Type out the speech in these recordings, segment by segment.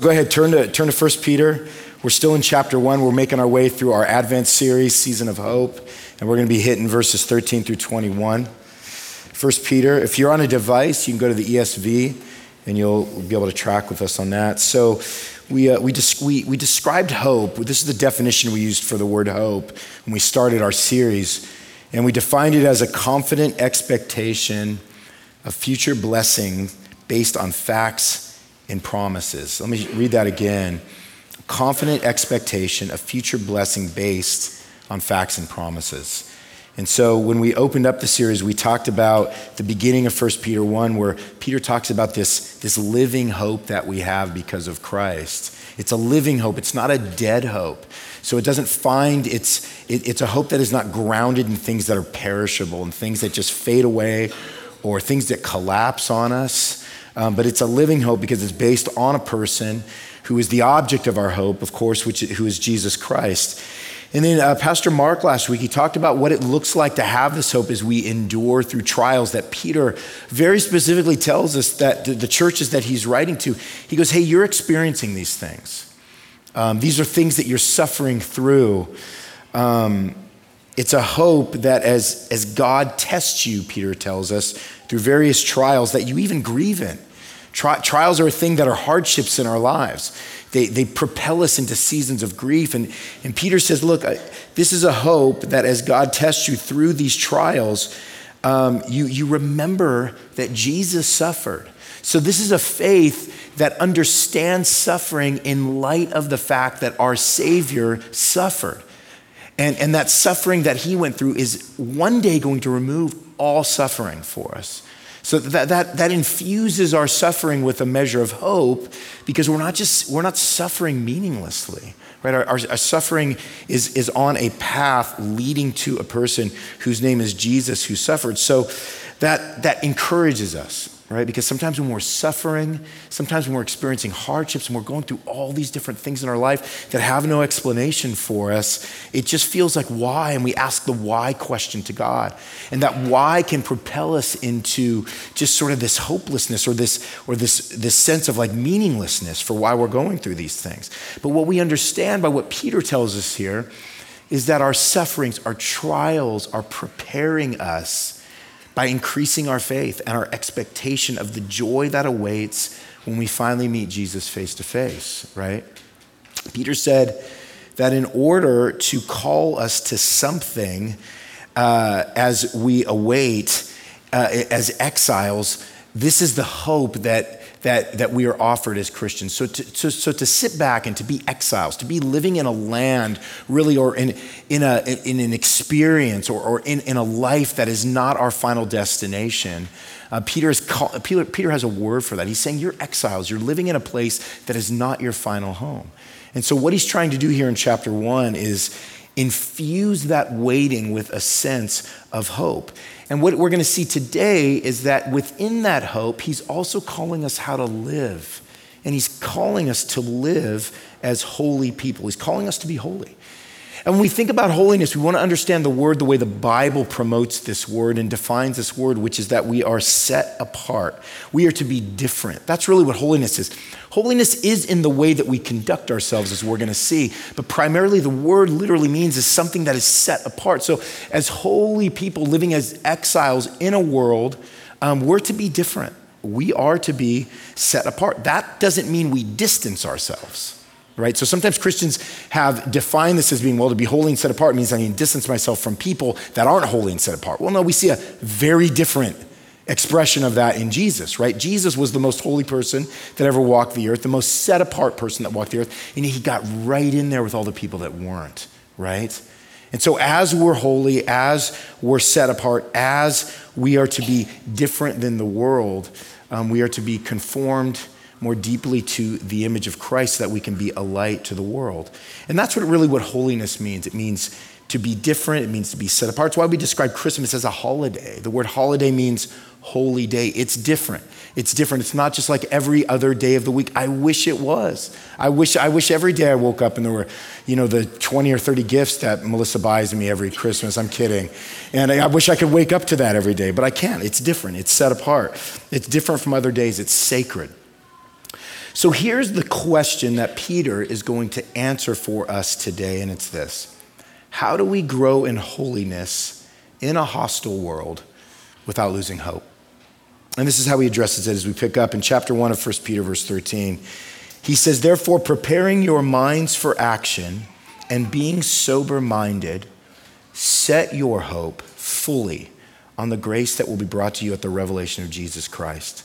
Go ahead, turn to, turn to 1 Peter. We're still in chapter 1. We're making our way through our Advent series, Season of Hope, and we're going to be hitting verses 13 through 21. 1 Peter, if you're on a device, you can go to the ESV and you'll be able to track with us on that. So, we, uh, we, we, we described hope. This is the definition we used for the word hope when we started our series. And we defined it as a confident expectation of future blessing based on facts and promises. Let me read that again. Confident expectation of future blessing based on facts and promises. And so when we opened up the series, we talked about the beginning of 1 Peter 1, where Peter talks about this, this living hope that we have because of Christ. It's a living hope, it's not a dead hope. So it doesn't find, it's, it, it's a hope that is not grounded in things that are perishable and things that just fade away or things that collapse on us. Um, but it's a living hope because it's based on a person who is the object of our hope, of course, which, who is Jesus Christ. And then uh, Pastor Mark last week, he talked about what it looks like to have this hope as we endure through trials that Peter very specifically tells us that the churches that he's writing to, he goes, Hey, you're experiencing these things. Um, these are things that you're suffering through. Um, it's a hope that as, as God tests you, Peter tells us, through various trials that you even grieve in. Tri- trials are a thing that are hardships in our lives. They, they propel us into seasons of grief. And, and Peter says, Look, I, this is a hope that as God tests you through these trials, um, you, you remember that Jesus suffered. So, this is a faith that understands suffering in light of the fact that our Savior suffered. And, and that suffering that he went through is one day going to remove all suffering for us. So that, that, that infuses our suffering with a measure of hope because we're not just, we're not suffering meaninglessly, right? Our, our, our, suffering is, is on a path leading to a person whose name is Jesus who suffered. So that, that encourages us right? Because sometimes when we're suffering, sometimes when we're experiencing hardships and we're going through all these different things in our life that have no explanation for us, it just feels like why? And we ask the why question to God. And that why can propel us into just sort of this hopelessness or this or this, this sense of like meaninglessness for why we're going through these things. But what we understand by what Peter tells us here is that our sufferings, our trials are preparing us by increasing our faith and our expectation of the joy that awaits when we finally meet Jesus face to face, right? Peter said that in order to call us to something uh, as we await, uh, as exiles, this is the hope that that, that we are offered as Christians. So to, to, so to sit back and to be exiles, to be living in a land, really, or in, in, a, in an experience or, or in, in a life that is not our final destination. Uh, Peter, is call, Peter, Peter has a word for that. He's saying, You're exiles. You're living in a place that is not your final home. And so, what he's trying to do here in chapter one is infuse that waiting with a sense of hope. And what we're going to see today is that within that hope, he's also calling us how to live. And he's calling us to live as holy people. He's calling us to be holy. And when we think about holiness, we want to understand the word the way the Bible promotes this word and defines this word, which is that we are set apart. We are to be different. That's really what holiness is. Holiness is in the way that we conduct ourselves, as we're going to see, but primarily the word literally means is something that is set apart. So, as holy people living as exiles in a world, um, we're to be different. We are to be set apart. That doesn't mean we distance ourselves right? So sometimes Christians have defined this as being, well, to be holy and set apart means I need to distance myself from people that aren't holy and set apart. Well, no, we see a very different expression of that in Jesus, right? Jesus was the most holy person that ever walked the earth, the most set apart person that walked the earth, and he got right in there with all the people that weren't, right? And so, as we're holy, as we're set apart, as we are to be different than the world, um, we are to be conformed more deeply to the image of Christ so that we can be a light to the world. And that's what really what holiness means. It means to be different, it means to be set apart. It's why we describe Christmas as a holiday. The word holiday means holy day. It's different. It's different. It's not just like every other day of the week. I wish it was. I wish I wish every day I woke up and there were, you know, the 20 or 30 gifts that Melissa buys me every Christmas. I'm kidding. And I, I wish I could wake up to that every day, but I can't. It's different. It's set apart. It's different from other days. It's sacred. So here's the question that Peter is going to answer for us today, and it's this How do we grow in holiness in a hostile world without losing hope? And this is how he addresses it as we pick up in chapter 1 of 1 Peter, verse 13. He says, Therefore, preparing your minds for action and being sober minded, set your hope fully on the grace that will be brought to you at the revelation of Jesus Christ.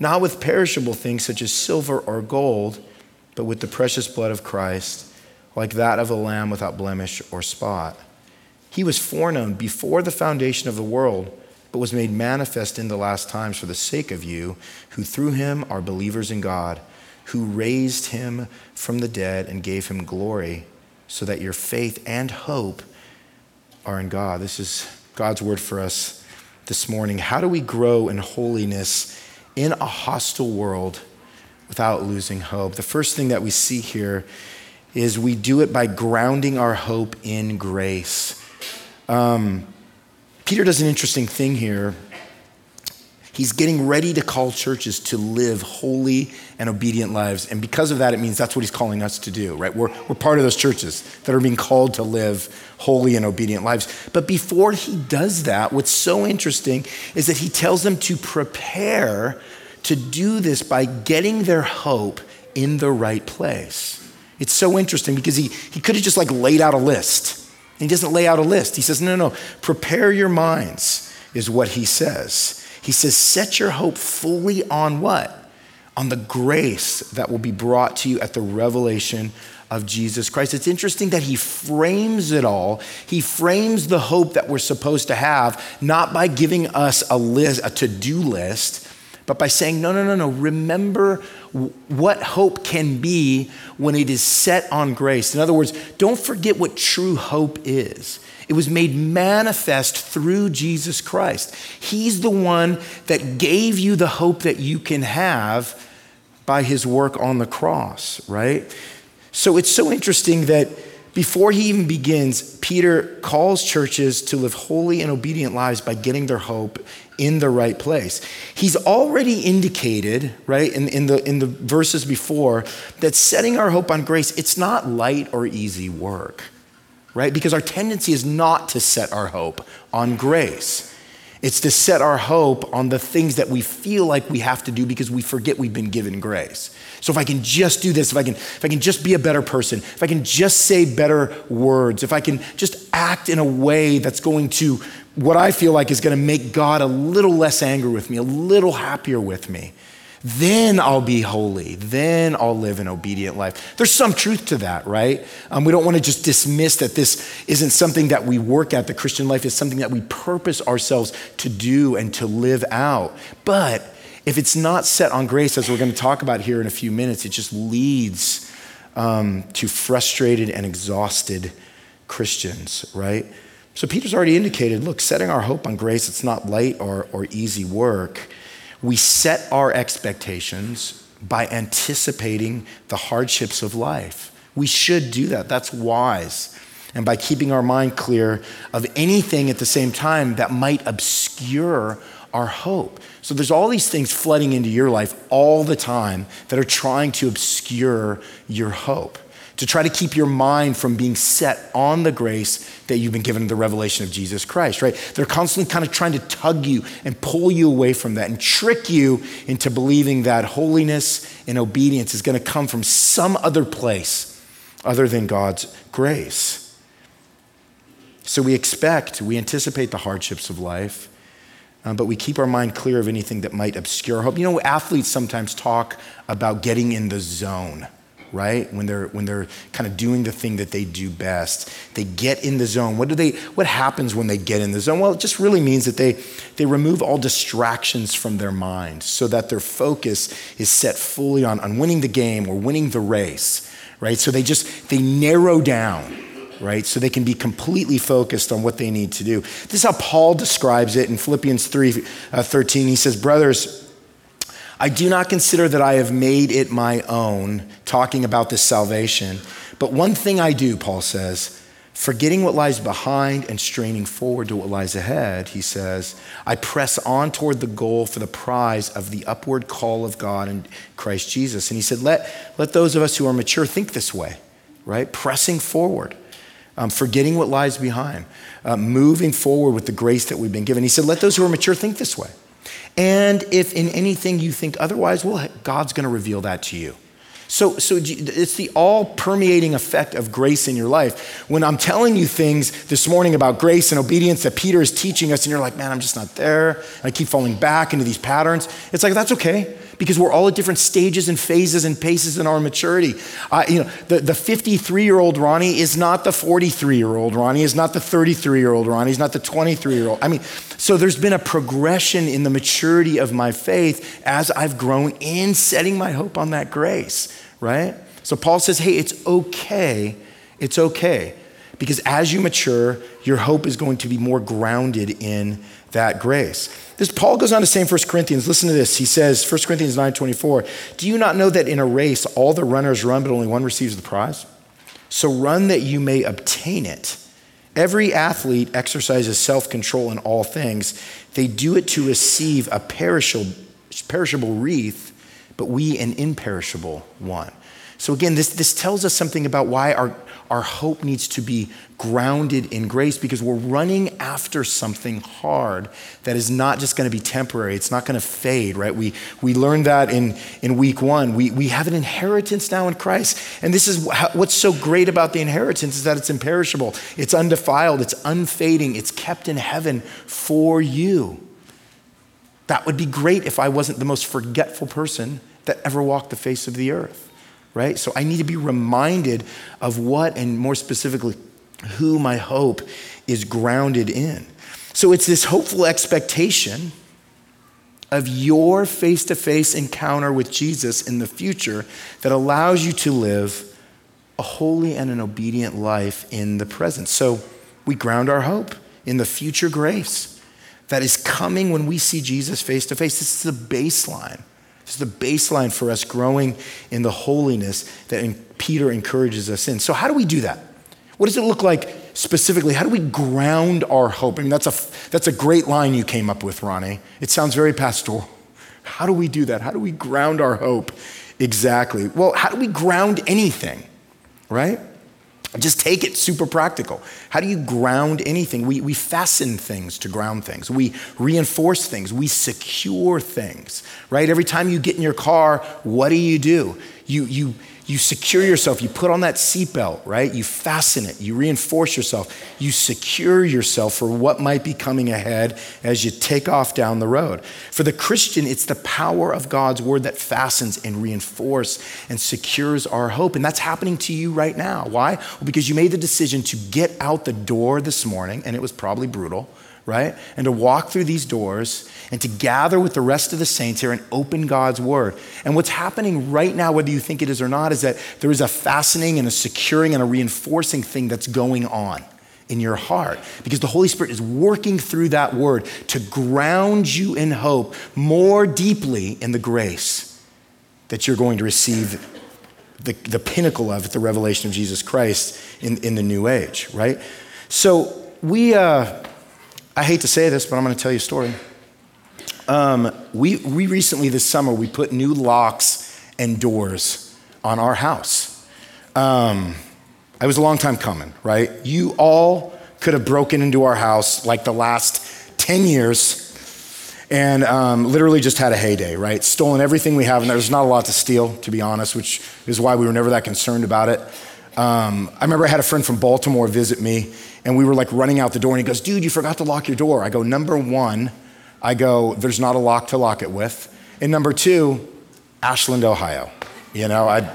not with perishable things such as silver or gold, but with the precious blood of Christ, like that of a lamb without blemish or spot. He was foreknown before the foundation of the world but was made manifest in the last times for the sake of you, who through him are believers in God, who raised him from the dead and gave him glory, so that your faith and hope are in God. This is God's word for us this morning. How do we grow in holiness in a hostile world without losing hope? The first thing that we see here is we do it by grounding our hope in grace. Um, Peter does an interesting thing here. He's getting ready to call churches to live holy and obedient lives. And because of that, it means that's what he's calling us to do, right? We're, we're part of those churches that are being called to live holy and obedient lives. But before he does that, what's so interesting is that he tells them to prepare to do this by getting their hope in the right place. It's so interesting because he, he could have just like laid out a list he doesn't lay out a list. He says, no, no, no. Prepare your minds, is what he says. He says, set your hope fully on what? On the grace that will be brought to you at the revelation of Jesus Christ. It's interesting that he frames it all. He frames the hope that we're supposed to have not by giving us a list, a to-do list, but by saying, no, no, no, no, remember what hope can be when it is set on grace. In other words, don't forget what true hope is. It was made manifest through Jesus Christ. He's the one that gave you the hope that you can have by his work on the cross, right? So it's so interesting that before he even begins, Peter calls churches to live holy and obedient lives by getting their hope in the right place. He's already indicated, right, in, in, the, in the verses before, that setting our hope on grace, it's not light or easy work, right? Because our tendency is not to set our hope on grace. It's to set our hope on the things that we feel like we have to do because we forget we've been given grace. So if I can just do this, if I can, if I can just be a better person, if I can just say better words, if I can just act in a way that's going to what I feel like is going to make God a little less angry with me, a little happier with me. Then I'll be holy. Then I'll live an obedient life. There's some truth to that, right? Um, we don't want to just dismiss that this isn't something that we work at. The Christian life is something that we purpose ourselves to do and to live out. But if it's not set on grace, as we're going to talk about here in a few minutes, it just leads um, to frustrated and exhausted Christians, right? So Peter's already indicated look, setting our hope on grace, it's not light or, or easy work. We set our expectations by anticipating the hardships of life. We should do that. That's wise. And by keeping our mind clear of anything at the same time that might obscure our hope. So there's all these things flooding into your life all the time that are trying to obscure your hope to try to keep your mind from being set on the grace that you've been given in the revelation of Jesus Christ, right? They're constantly kind of trying to tug you and pull you away from that and trick you into believing that holiness and obedience is going to come from some other place other than God's grace. So we expect, we anticipate the hardships of life. Um, but we keep our mind clear of anything that might obscure hope. You know, athletes sometimes talk about getting in the zone right? When they're when they're kind of doing the thing that they do best. They get in the zone. What do they what happens when they get in the zone? Well, it just really means that they they remove all distractions from their mind so that their focus is set fully on, on winning the game or winning the race, right? So they just they narrow down right? So they can be completely focused on what they need to do. This is how Paul describes it in Philippians 3 uh, 13. He says, Brothers, I do not consider that I have made it my own, talking about this salvation. But one thing I do, Paul says, forgetting what lies behind and straining forward to what lies ahead, he says, I press on toward the goal for the prize of the upward call of God in Christ Jesus. And he said, let, let those of us who are mature think this way, right? Pressing forward. Um, forgetting what lies behind, uh, moving forward with the grace that we've been given. He said, Let those who are mature think this way. And if in anything you think otherwise, well, God's going to reveal that to you. So, so it's the all permeating effect of grace in your life. When I'm telling you things this morning about grace and obedience that Peter is teaching us, and you're like, man, I'm just not there. I keep falling back into these patterns. It's like, that's okay because we're all at different stages and phases and paces in our maturity. Uh, you know, the, the 53 year old Ronnie is not the 43 year old Ronnie, is not the 33 year old Ronnie, is not the 23 year old. I mean, so there's been a progression in the maturity of my faith as I've grown in setting my hope on that grace, right? So Paul says, hey, it's okay. It's okay. Because as you mature, your hope is going to be more grounded in that grace. This Paul goes on to say in 1 Corinthians, listen to this. He says, 1 Corinthians 9 24, do you not know that in a race all the runners run, but only one receives the prize? So run that you may obtain it. Every athlete exercises self control in all things. They do it to receive a perishable, perishable wreath, but we an imperishable one. So, again, this, this tells us something about why our, our hope needs to be grounded in grace because we're running after something hard that is not just going to be temporary. It's not going to fade, right? We, we learned that in, in week one. We, we have an inheritance now in Christ. And this is what's so great about the inheritance is that it's imperishable, it's undefiled, it's unfading, it's kept in heaven for you. That would be great if I wasn't the most forgetful person that ever walked the face of the earth right? So I need to be reminded of what, and more specifically, who my hope is grounded in. So it's this hopeful expectation of your face to face encounter with Jesus in the future that allows you to live a holy and an obedient life in the present. So we ground our hope in the future grace that is coming when we see Jesus face to face. This is the baseline. This is the baseline for us growing in the holiness that Peter encourages us in. So, how do we do that? What does it look like specifically? How do we ground our hope? I mean, that's a, that's a great line you came up with, Ronnie. It sounds very pastoral. How do we do that? How do we ground our hope exactly? Well, how do we ground anything, right? Just take it super practical. How do you ground anything? We, we fasten things to ground things. We reinforce things. We secure things, right? Every time you get in your car, what do you do? You, you, you secure yourself, you put on that seatbelt, right? You fasten it, you reinforce yourself, you secure yourself for what might be coming ahead as you take off down the road. For the Christian, it's the power of God's word that fastens and reinforces and secures our hope. And that's happening to you right now. Why? Well, because you made the decision to get out the door this morning, and it was probably brutal right? And to walk through these doors and to gather with the rest of the saints here and open God's word. And what's happening right now, whether you think it is or not, is that there is a fastening and a securing and a reinforcing thing that's going on in your heart because the Holy Spirit is working through that word to ground you in hope more deeply in the grace that you're going to receive the, the pinnacle of the revelation of Jesus Christ in, in the new age, right? So we, uh, I hate to say this, but I'm going to tell you a story. Um, we, we recently, this summer, we put new locks and doors on our house. Um, it was a long time coming, right? You all could have broken into our house like the last 10 years and um, literally just had a heyday, right? Stolen everything we have, and there's not a lot to steal, to be honest, which is why we were never that concerned about it. Um, I remember I had a friend from Baltimore visit me, and we were like running out the door, and he goes, Dude, you forgot to lock your door. I go, Number one, I go, There's not a lock to lock it with. And number two, Ashland, Ohio. You know, I.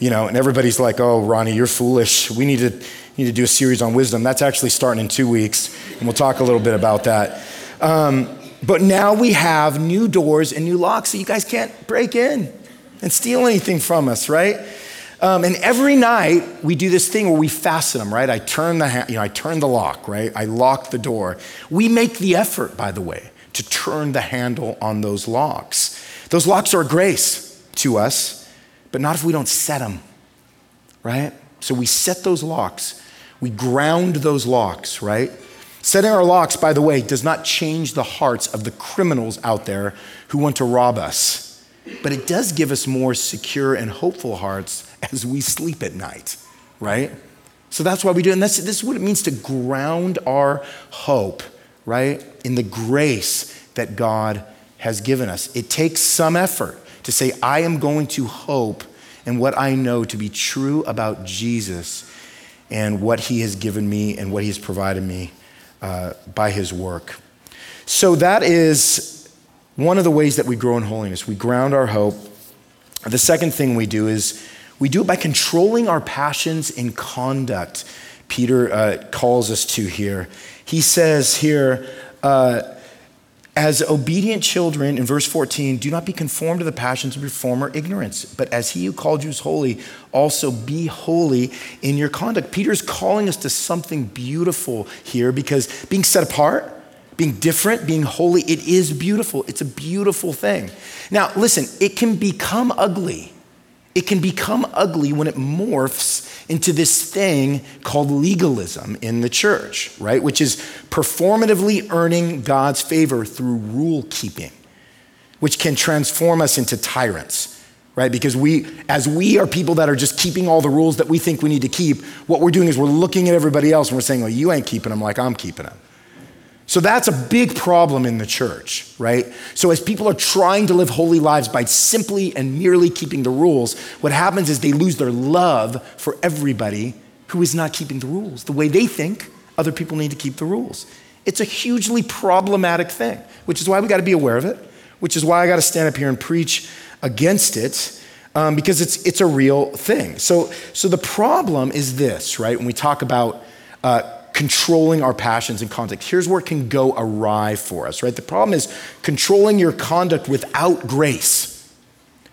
you know, and everybody's like, oh, Ronnie, you're foolish. We need to, need to do a series on wisdom. That's actually starting in two weeks, and we'll talk a little bit about that. Um, but now we have new doors and new locks, so you guys can't break in and steal anything from us, right? Um, and every night we do this thing where we fasten them, right? I turn the, ha- you know, I turn the lock, right? I lock the door. We make the effort, by the way, to turn the handle on those locks. Those locks are a grace to us, but not if we don't set them, right? So we set those locks. We ground those locks, right? Setting our locks, by the way, does not change the hearts of the criminals out there who want to rob us, but it does give us more secure and hopeful hearts as we sleep at night, right? So that's why we do it. And this, is what it means to ground our hope, right, in the grace that God has given us. It takes some effort to say, I am going to hope in what I know to be true about Jesus and what he has given me and what he has provided me uh, by his work. So that is one of the ways that we grow in holiness. We ground our hope. The second thing we do is we do it by controlling our passions in conduct, Peter uh, calls us to here. He says here, uh, as obedient children, in verse 14, do not be conformed to the passions of your former ignorance, but as he who called you is holy, also be holy in your conduct. Peter's calling us to something beautiful here because being set apart, being different, being holy, it is beautiful. It's a beautiful thing. Now, listen, it can become ugly it can become ugly when it morphs into this thing called legalism in the church, right? Which is performatively earning God's favor through rule keeping, which can transform us into tyrants, right? Because we, as we are people that are just keeping all the rules that we think we need to keep, what we're doing is we're looking at everybody else and we're saying, well, you ain't keeping them like I'm keeping them. So that's a big problem in the church, right? So as people are trying to live holy lives by simply and merely keeping the rules, what happens is they lose their love for everybody who is not keeping the rules the way they think other people need to keep the rules. It's a hugely problematic thing, which is why we got to be aware of it, which is why I got to stand up here and preach against it. Um, because it's, it's a real thing. So, so the problem is this, right? When we talk about uh, controlling our passions and conduct. Here's where it can go awry for us, right? The problem is controlling your conduct without grace,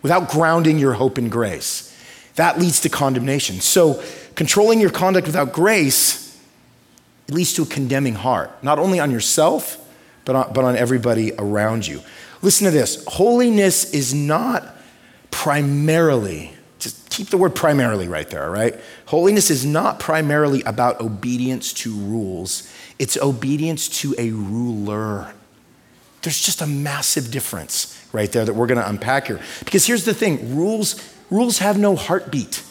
without grounding your hope in grace. That leads to condemnation. So, controlling your conduct without grace, leads to a condemning heart, not only on yourself, but on, but on everybody around you. Listen to this holiness is not primarily just keep the word primarily right there, all right? Holiness is not primarily about obedience to rules, it's obedience to a ruler. There's just a massive difference right there that we're going to unpack here. Because here's the thing rules, rules have no heartbeat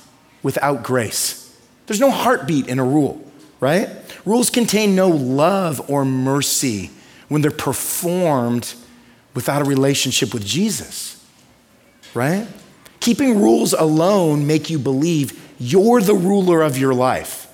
without grace. There's no heartbeat in a rule, right? Rules contain no love or mercy when they're performed without a relationship with Jesus, right? Keeping rules alone make you believe you're the ruler of your life.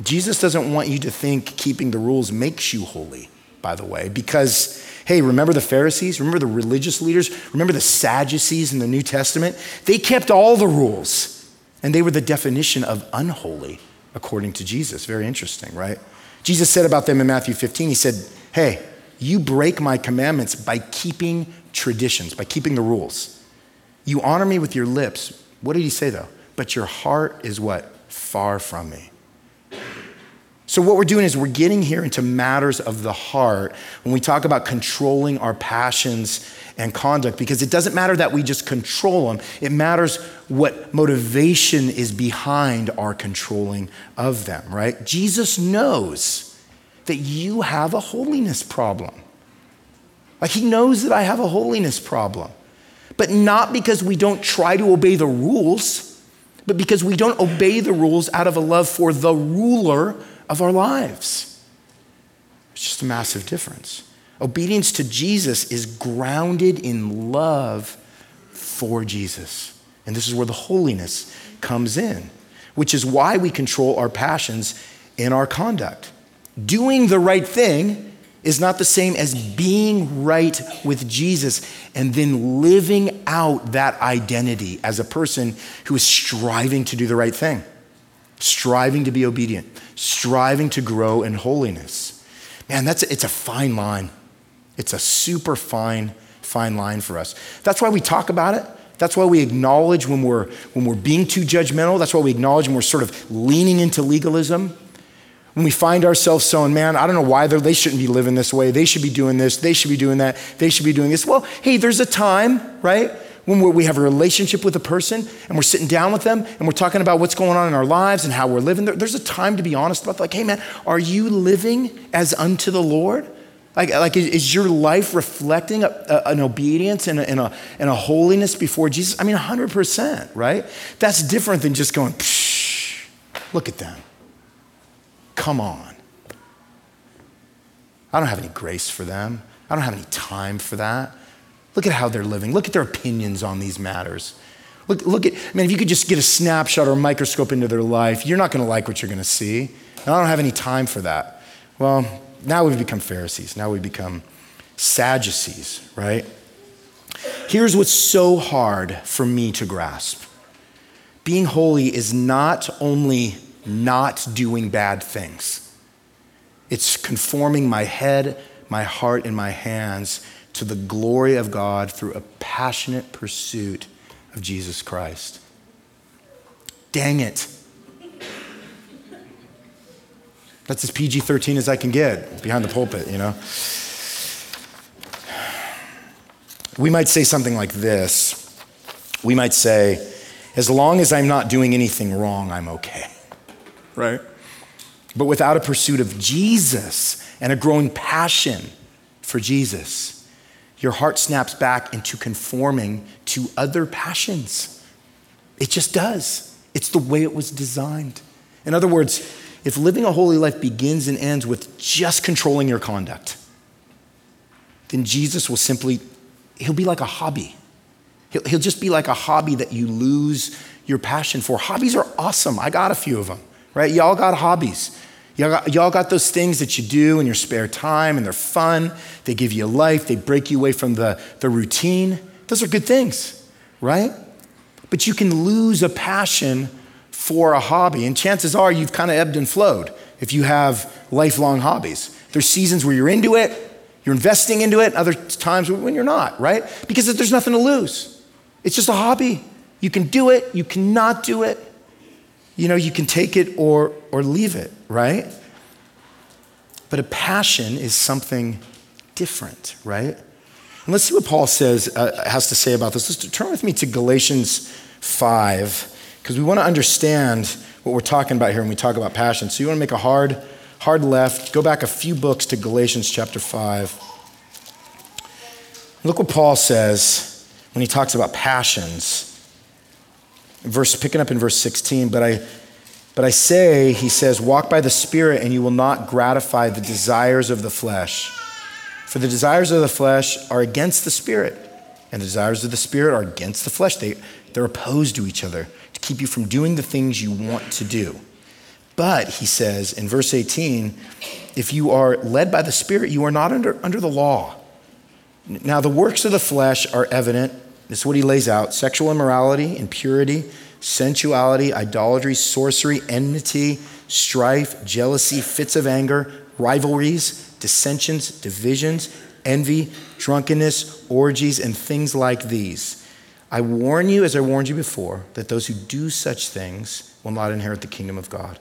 Jesus doesn't want you to think keeping the rules makes you holy, by the way, because, hey, remember the Pharisees? Remember the religious leaders? Remember the Sadducees in the New Testament? They kept all the rules, and they were the definition of unholy, according to Jesus. Very interesting, right? Jesus said about them in Matthew 15, He said, hey, you break my commandments by keeping traditions, by keeping the rules. You honor me with your lips. What did he say though? But your heart is what? Far from me. So, what we're doing is we're getting here into matters of the heart when we talk about controlling our passions and conduct, because it doesn't matter that we just control them. It matters what motivation is behind our controlling of them, right? Jesus knows that you have a holiness problem. Like he knows that I have a holiness problem. But not because we don't try to obey the rules, but because we don't obey the rules out of a love for the ruler of our lives. It's just a massive difference. Obedience to Jesus is grounded in love for Jesus. And this is where the holiness comes in, which is why we control our passions in our conduct. Doing the right thing is not the same as being right with Jesus and then living out that identity as a person who is striving to do the right thing, striving to be obedient, striving to grow in holiness. Man, that's it's a fine line. It's a super fine fine line for us. That's why we talk about it. That's why we acknowledge when we're when we're being too judgmental. That's why we acknowledge when we're sort of leaning into legalism. When we find ourselves saying, man, I don't know why they shouldn't be living this way. They should be doing this. They should be doing that. They should be doing this. Well, hey, there's a time, right? When we have a relationship with a person and we're sitting down with them and we're talking about what's going on in our lives and how we're living. There's a time to be honest about, like, hey, man, are you living as unto the Lord? Like, like is your life reflecting a, a, an obedience and a, and, a, and a holiness before Jesus? I mean, 100%, right? That's different than just going, look at them. Come on. I don't have any grace for them. I don't have any time for that. Look at how they're living. Look at their opinions on these matters. Look, look at, I mean, if you could just get a snapshot or a microscope into their life, you're not going to like what you're going to see. And I don't have any time for that. Well, now we've become Pharisees. Now we've become Sadducees, right? Here's what's so hard for me to grasp being holy is not only not doing bad things, it's conforming my head, my heart, and my hands to the glory of God through a passionate pursuit of Jesus Christ. Dang it. That's as PG 13 as I can get behind the pulpit, you know? We might say something like this. We might say, as long as I'm not doing anything wrong, I'm okay, right? But without a pursuit of Jesus and a growing passion for Jesus, your heart snaps back into conforming to other passions. It just does. It's the way it was designed. In other words, if living a holy life begins and ends with just controlling your conduct, then Jesus will simply, he'll be like a hobby. He'll, he'll just be like a hobby that you lose your passion for. Hobbies are awesome. I got a few of them, right? Y'all got hobbies. Y'all got, y'all got those things that you do in your spare time and they're fun. They give you life. They break you away from the, the routine. Those are good things, right? But you can lose a passion for a hobby. And chances are you've kind of ebbed and flowed if you have lifelong hobbies. There's seasons where you're into it, you're investing into it, other times when you're not, right? Because there's nothing to lose. It's just a hobby. You can do it, you cannot do it. You know, you can take it or, or leave it, right? But a passion is something different, right? And let's see what Paul says, uh, has to say about this. Let's turn with me to Galatians 5 because we want to understand what we're talking about here when we talk about passion. So you want to make a hard, hard left, go back a few books to Galatians chapter 5. Look what Paul says when he talks about passions. Verse, picking up in verse 16, but I, but I say, he says, walk by the Spirit, and you will not gratify the desires of the flesh. For the desires of the flesh are against the Spirit, and the desires of the Spirit are against the flesh. They, they're opposed to each other to keep you from doing the things you want to do. But, he says in verse 18, if you are led by the Spirit, you are not under, under the law. Now, the works of the flesh are evident. This is what he lays out sexual immorality, impurity, sensuality, idolatry, sorcery, enmity, strife, jealousy, fits of anger, rivalries, dissensions, divisions, envy, drunkenness, orgies, and things like these I warn you, as I warned you before, that those who do such things will not inherit the kingdom of God.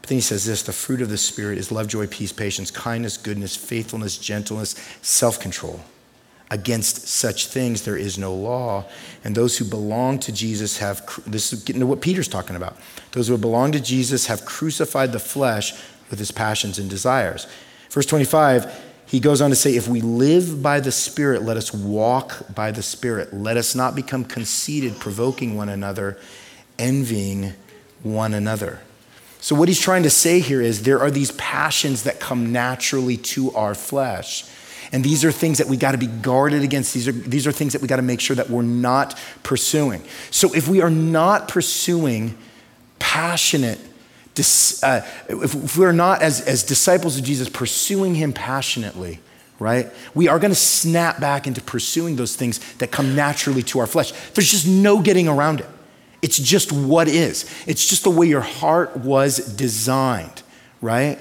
But then he says this the fruit of the Spirit is love, joy, peace, patience, kindness, goodness, faithfulness, gentleness, self control. Against such things there is no law. And those who belong to Jesus have, this is getting to what Peter's talking about. Those who belong to Jesus have crucified the flesh with his passions and desires. Verse 25, he goes on to say, if we live by the Spirit, let us walk by the Spirit. Let us not become conceited, provoking one another, envying one another. So, what he's trying to say here is there are these passions that come naturally to our flesh. And these are things that we got to be guarded against. These are, these are things that we got to make sure that we're not pursuing. So, if we are not pursuing passionate, uh, if we're not as, as disciples of Jesus pursuing him passionately, right? We are going to snap back into pursuing those things that come naturally to our flesh. There's just no getting around it. It's just what is. It's just the way your heart was designed, right?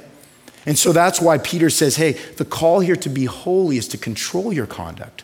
And so that's why Peter says, hey, the call here to be holy is to control your conduct,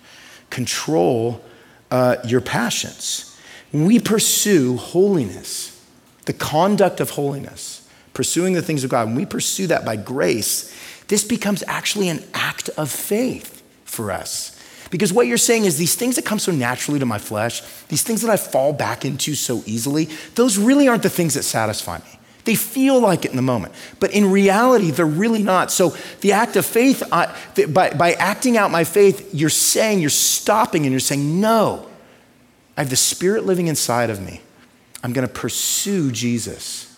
control uh, your passions. We pursue holiness, the conduct of holiness, pursuing the things of God, when we pursue that by grace, this becomes actually an act of faith for us. Because what you're saying is these things that come so naturally to my flesh, these things that I fall back into so easily, those really aren't the things that satisfy me. They feel like it in the moment, but in reality, they're really not. So, the act of faith, by, by acting out my faith, you're saying, you're stopping and you're saying, No, I have the Spirit living inside of me. I'm going to pursue Jesus.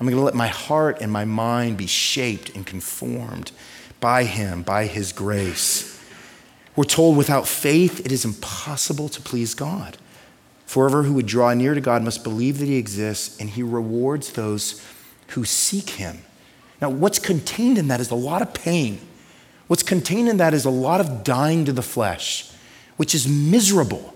I'm going to let my heart and my mind be shaped and conformed by Him, by His grace. We're told without faith, it is impossible to please God. For whoever who would draw near to God must believe that He exists, and He rewards those who seek Him. Now, what's contained in that is a lot of pain. What's contained in that is a lot of dying to the flesh, which is miserable.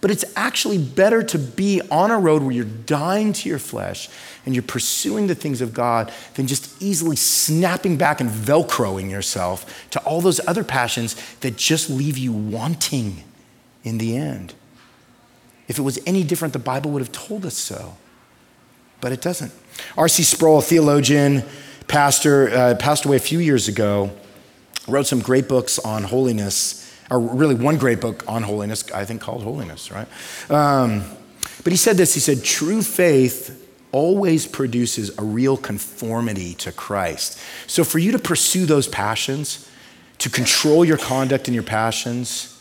But it's actually better to be on a road where you're dying to your flesh and you're pursuing the things of God than just easily snapping back and velcroing yourself to all those other passions that just leave you wanting in the end. If it was any different, the Bible would have told us so, but it doesn't. R.C. Sproul, a theologian, pastor, uh, passed away a few years ago, wrote some great books on holiness or really one great book on holiness, I think called Holiness, right? Um, but he said this he said, true faith always produces a real conformity to Christ. So for you to pursue those passions, to control your conduct and your passions,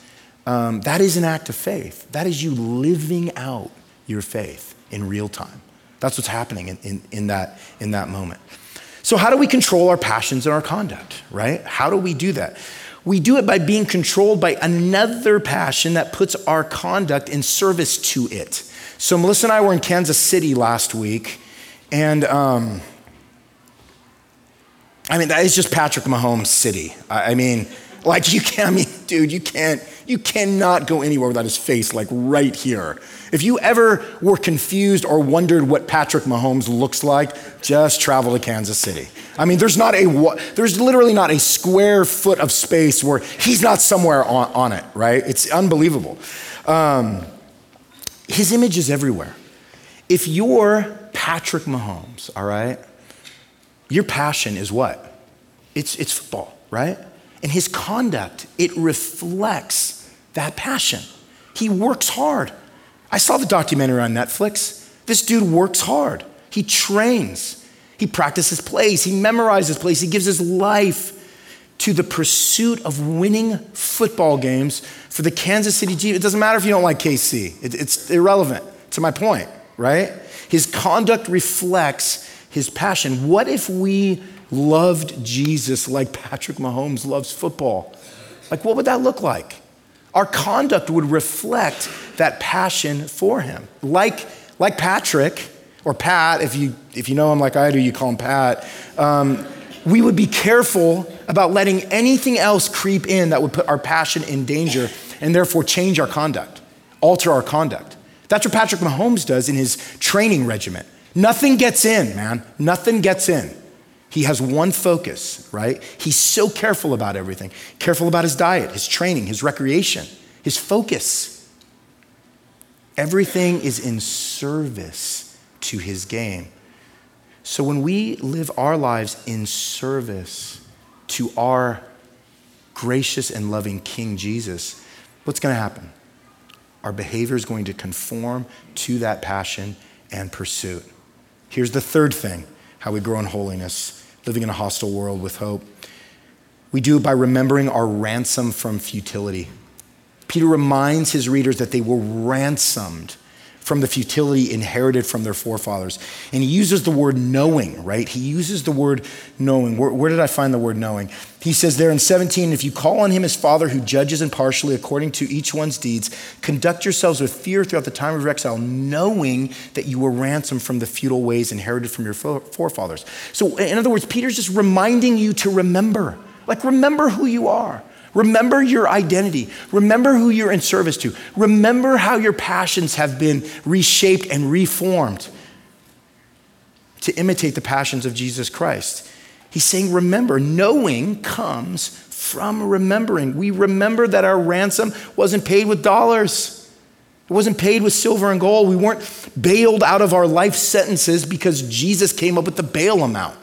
um, that is an act of faith. That is you living out your faith in real time. That's what's happening in, in, in, that, in that moment. So, how do we control our passions and our conduct, right? How do we do that? We do it by being controlled by another passion that puts our conduct in service to it. So, Melissa and I were in Kansas City last week, and um, I mean, that is just Patrick Mahomes City. I, I mean, like you can't, I mean, dude, you can't, you cannot go anywhere without his face, like right here. If you ever were confused or wondered what Patrick Mahomes looks like, just travel to Kansas City. I mean, there's not a, there's literally not a square foot of space where he's not somewhere on, on it, right? It's unbelievable. Um, his image is everywhere. If you're Patrick Mahomes, all right, your passion is what? It's, it's football, right? And his conduct, it reflects that passion. He works hard. I saw the documentary on Netflix. This dude works hard. He trains. He practices plays. He memorizes plays. He gives his life to the pursuit of winning football games for the Kansas City Chiefs. It doesn't matter if you don't like KC, it, it's irrelevant to my point, right? His conduct reflects his passion. What if we loved Jesus like Patrick Mahomes loves football? Like, what would that look like? Our conduct would reflect that passion for him. Like, like Patrick, or Pat, if you, if you know him like I do, you call him Pat, um, we would be careful about letting anything else creep in that would put our passion in danger and therefore change our conduct, alter our conduct. That's what Patrick Mahomes does in his training regimen. Nothing gets in, man. Nothing gets in. He has one focus, right? He's so careful about everything careful about his diet, his training, his recreation, his focus. Everything is in service to his game. So when we live our lives in service to our gracious and loving King Jesus, what's going to happen? Our behavior is going to conform to that passion and pursuit. Here's the third thing how we grow in holiness living in a hostile world with hope. We do it by remembering our ransom from futility. Peter reminds his readers that they were ransomed from the futility inherited from their forefathers. And he uses the word knowing, right? He uses the word knowing. Where, where, did I find the word knowing? He says there in 17, if you call on him as Father who judges impartially according to each one's deeds, conduct yourselves with fear throughout the time of your exile, knowing that you were ransomed from the futile ways inherited from your forefathers. So, in other words, Peter's just reminding you to remember. Like, remember who you are. Remember your identity. Remember who you're in service to. Remember how your passions have been reshaped and reformed to imitate the passions of Jesus Christ. He's saying, remember, knowing comes from remembering. We remember that our ransom wasn't paid with dollars. It wasn't paid with silver and gold. We weren't bailed out of our life sentences because Jesus came up with the bail amount,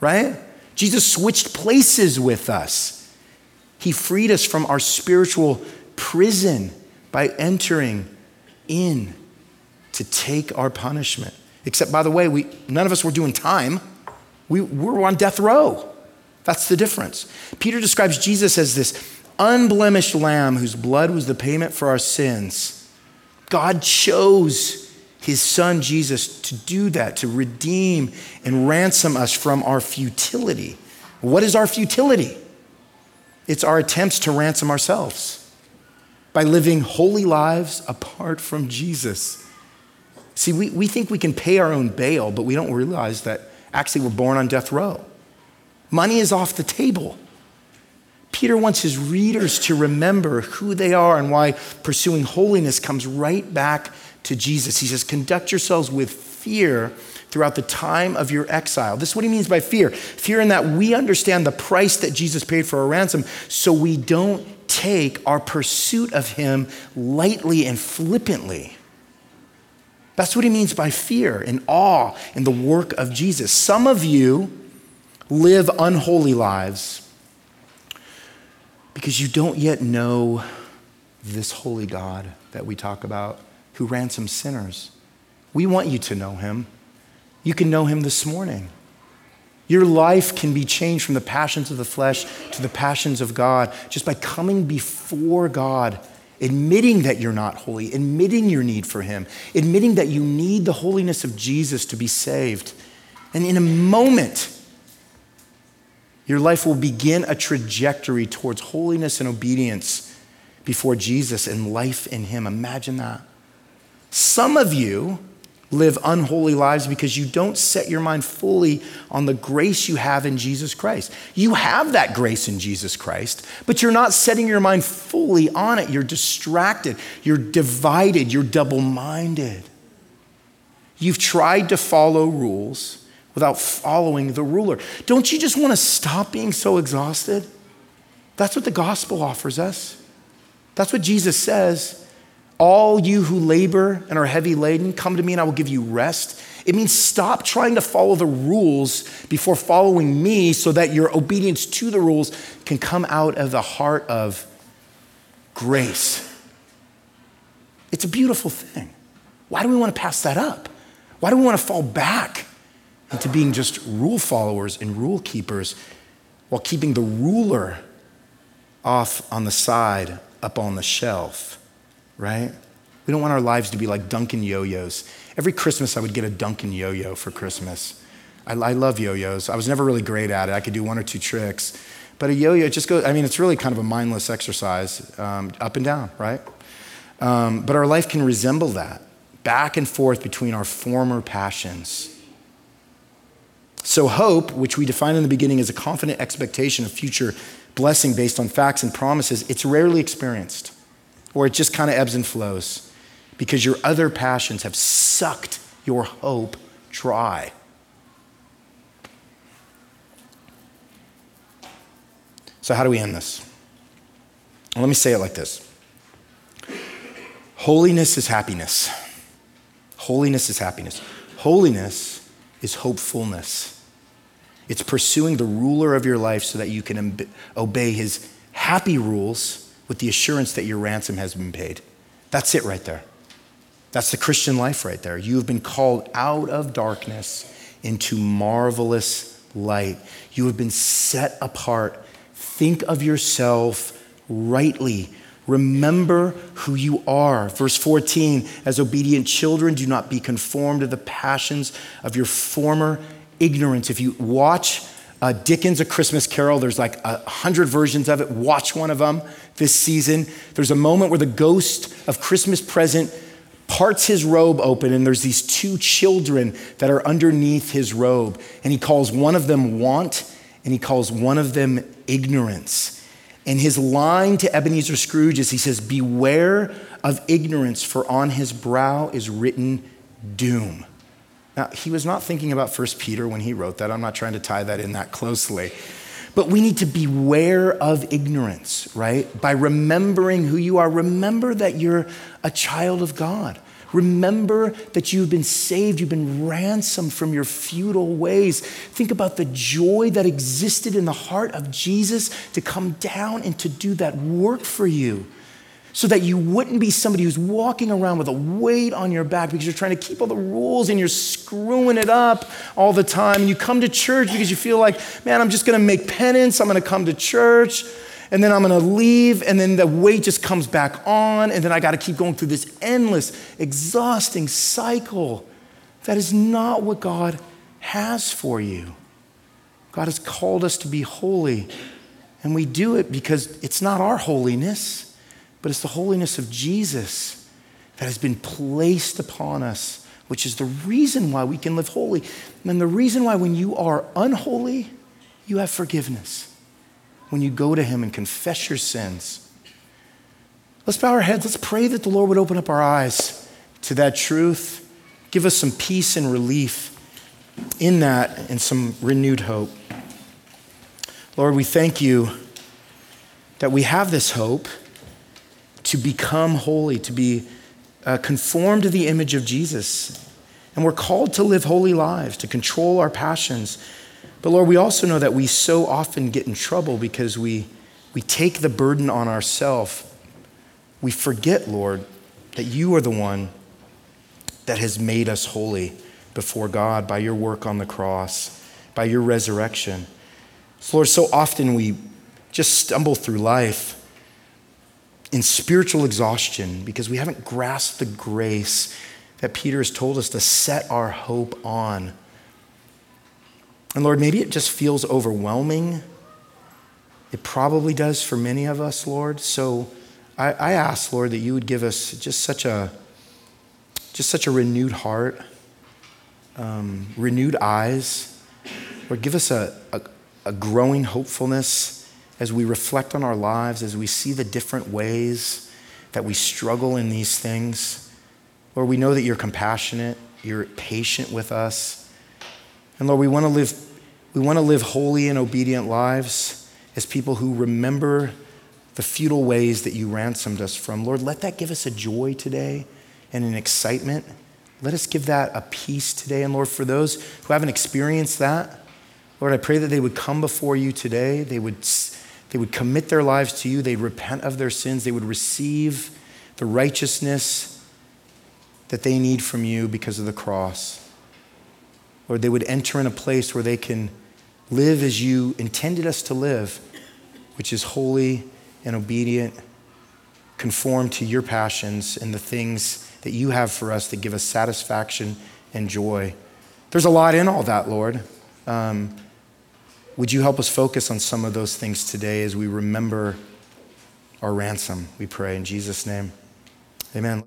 right? Jesus switched places with us. He freed us from our spiritual prison by entering in to take our punishment. Except, by the way, we, none of us were doing time, we, we were on death row. That's the difference. Peter describes Jesus as this unblemished lamb whose blood was the payment for our sins. God chose his son Jesus to do that, to redeem and ransom us from our futility. What is our futility? It's our attempts to ransom ourselves by living holy lives apart from Jesus. See, we, we think we can pay our own bail, but we don't realize that actually we're born on death row. Money is off the table. Peter wants his readers to remember who they are and why pursuing holiness comes right back to Jesus. He says, Conduct yourselves with fear throughout the time of your exile. This is what he means by fear fear in that we understand the price that Jesus paid for our ransom, so we don't take our pursuit of him lightly and flippantly. That's what he means by fear and awe in the work of Jesus. Some of you live unholy lives because you don't yet know this holy God that we talk about who ransoms sinners. We want you to know him. You can know him this morning. Your life can be changed from the passions of the flesh to the passions of God just by coming before God, admitting that you're not holy, admitting your need for Him, admitting that you need the holiness of Jesus to be saved. And in a moment, your life will begin a trajectory towards holiness and obedience before Jesus and life in Him. Imagine that. Some of you, live unholy lives because you don't set your mind fully on the grace you have in Jesus Christ. You have that grace in Jesus Christ, but you're not setting your mind fully on it. You're distracted, you're divided, you're double minded. You've tried to follow rules without following the ruler. Don't you just want to stop being so exhausted? That's what the gospel offers us. That's what Jesus says. All you who labor and are heavy laden, come to me and I will give you rest. It means stop trying to follow the rules before following me so that your obedience to the rules can come out of the heart of grace. It's a beautiful thing. Why do we want to pass that up? Why do we want to fall back into being just rule followers and rule keepers while keeping the ruler off on the side up on the shelf? Right? We don't want our lives to be like Duncan yo yos. Every Christmas, I would get a Duncan yo yo for Christmas. I, I love yo yos. I was never really great at it. I could do one or two tricks. But a yo yo just goes, I mean, it's really kind of a mindless exercise, um, up and down, right? Um, but our life can resemble that, back and forth between our former passions. So, hope, which we define in the beginning as a confident expectation of future blessing based on facts and promises, it's rarely experienced or it just kind of ebbs and flows because your other passions have sucked your hope dry. So, how do we end this? Let me say it like this Holiness is happiness. Holiness is happiness. Holiness is hopefulness. It's pursuing the ruler of your life so that you can obey his happy rules with the assurance that your ransom has been paid. That's it right there. That's the Christian life right there. You have been called out of darkness into marvelous light. You have been set apart. Think of yourself rightly Remember who you are. Verse 14, as obedient children, do not be conformed to the passions of your former ignorance. If you watch uh, Dickens' A Christmas Carol, there's like a hundred versions of it. Watch one of them this season. There's a moment where the ghost of Christmas present parts his robe open, and there's these two children that are underneath his robe. And he calls one of them want, and he calls one of them ignorance. And his line to Ebenezer Scrooge is he says, Beware of ignorance, for on his brow is written doom. Now, he was not thinking about 1 Peter when he wrote that. I'm not trying to tie that in that closely. But we need to beware of ignorance, right? By remembering who you are. Remember that you're a child of God. Remember that you've been saved, you've been ransomed from your futile ways. Think about the joy that existed in the heart of Jesus to come down and to do that work for you so that you wouldn't be somebody who's walking around with a weight on your back because you're trying to keep all the rules and you're screwing it up all the time. And you come to church because you feel like, man, I'm just going to make penance, I'm going to come to church and then I'm gonna leave, and then the weight just comes back on, and then I gotta keep going through this endless, exhausting cycle. That is not what God has for you. God has called us to be holy, and we do it because it's not our holiness, but it's the holiness of Jesus that has been placed upon us, which is the reason why we can live holy. And the reason why, when you are unholy, you have forgiveness when you go to Him and confess your sins. Let's bow our heads. Let's pray that the Lord would open up our eyes to that truth, give us some peace and relief in that, and some renewed hope. Lord, we thank you that we have this hope to become holy, to be uh, conformed to the image of Jesus. And we're called to live holy lives, to control our passions but Lord, we also know that we so often get in trouble because we, we take the burden on ourselves. We forget, Lord, that you are the one that has made us holy before God by your work on the cross, by your resurrection. So, Lord, so often we just stumble through life in spiritual exhaustion because we haven't grasped the grace that Peter has told us to set our hope on. And Lord, maybe it just feels overwhelming. It probably does for many of us, Lord. So I, I ask, Lord, that you would give us just such a just such a renewed heart, um, renewed eyes. Lord, give us a, a, a growing hopefulness as we reflect on our lives, as we see the different ways that we struggle in these things. Lord, we know that you're compassionate, you're patient with us. And Lord, we want to live, we want to live holy and obedient lives as people who remember the futile ways that you ransomed us from. Lord, let that give us a joy today and an excitement. Let us give that a peace today. And Lord, for those who haven't experienced that, Lord, I pray that they would come before you today. They would, they would commit their lives to you. They'd repent of their sins. They would receive the righteousness that they need from you because of the cross. Lord, they would enter in a place where they can live as you intended us to live, which is holy and obedient, conform to your passions and the things that you have for us that give us satisfaction and joy. There's a lot in all that, Lord. Um, would you help us focus on some of those things today as we remember our ransom? We pray in Jesus' name. Amen.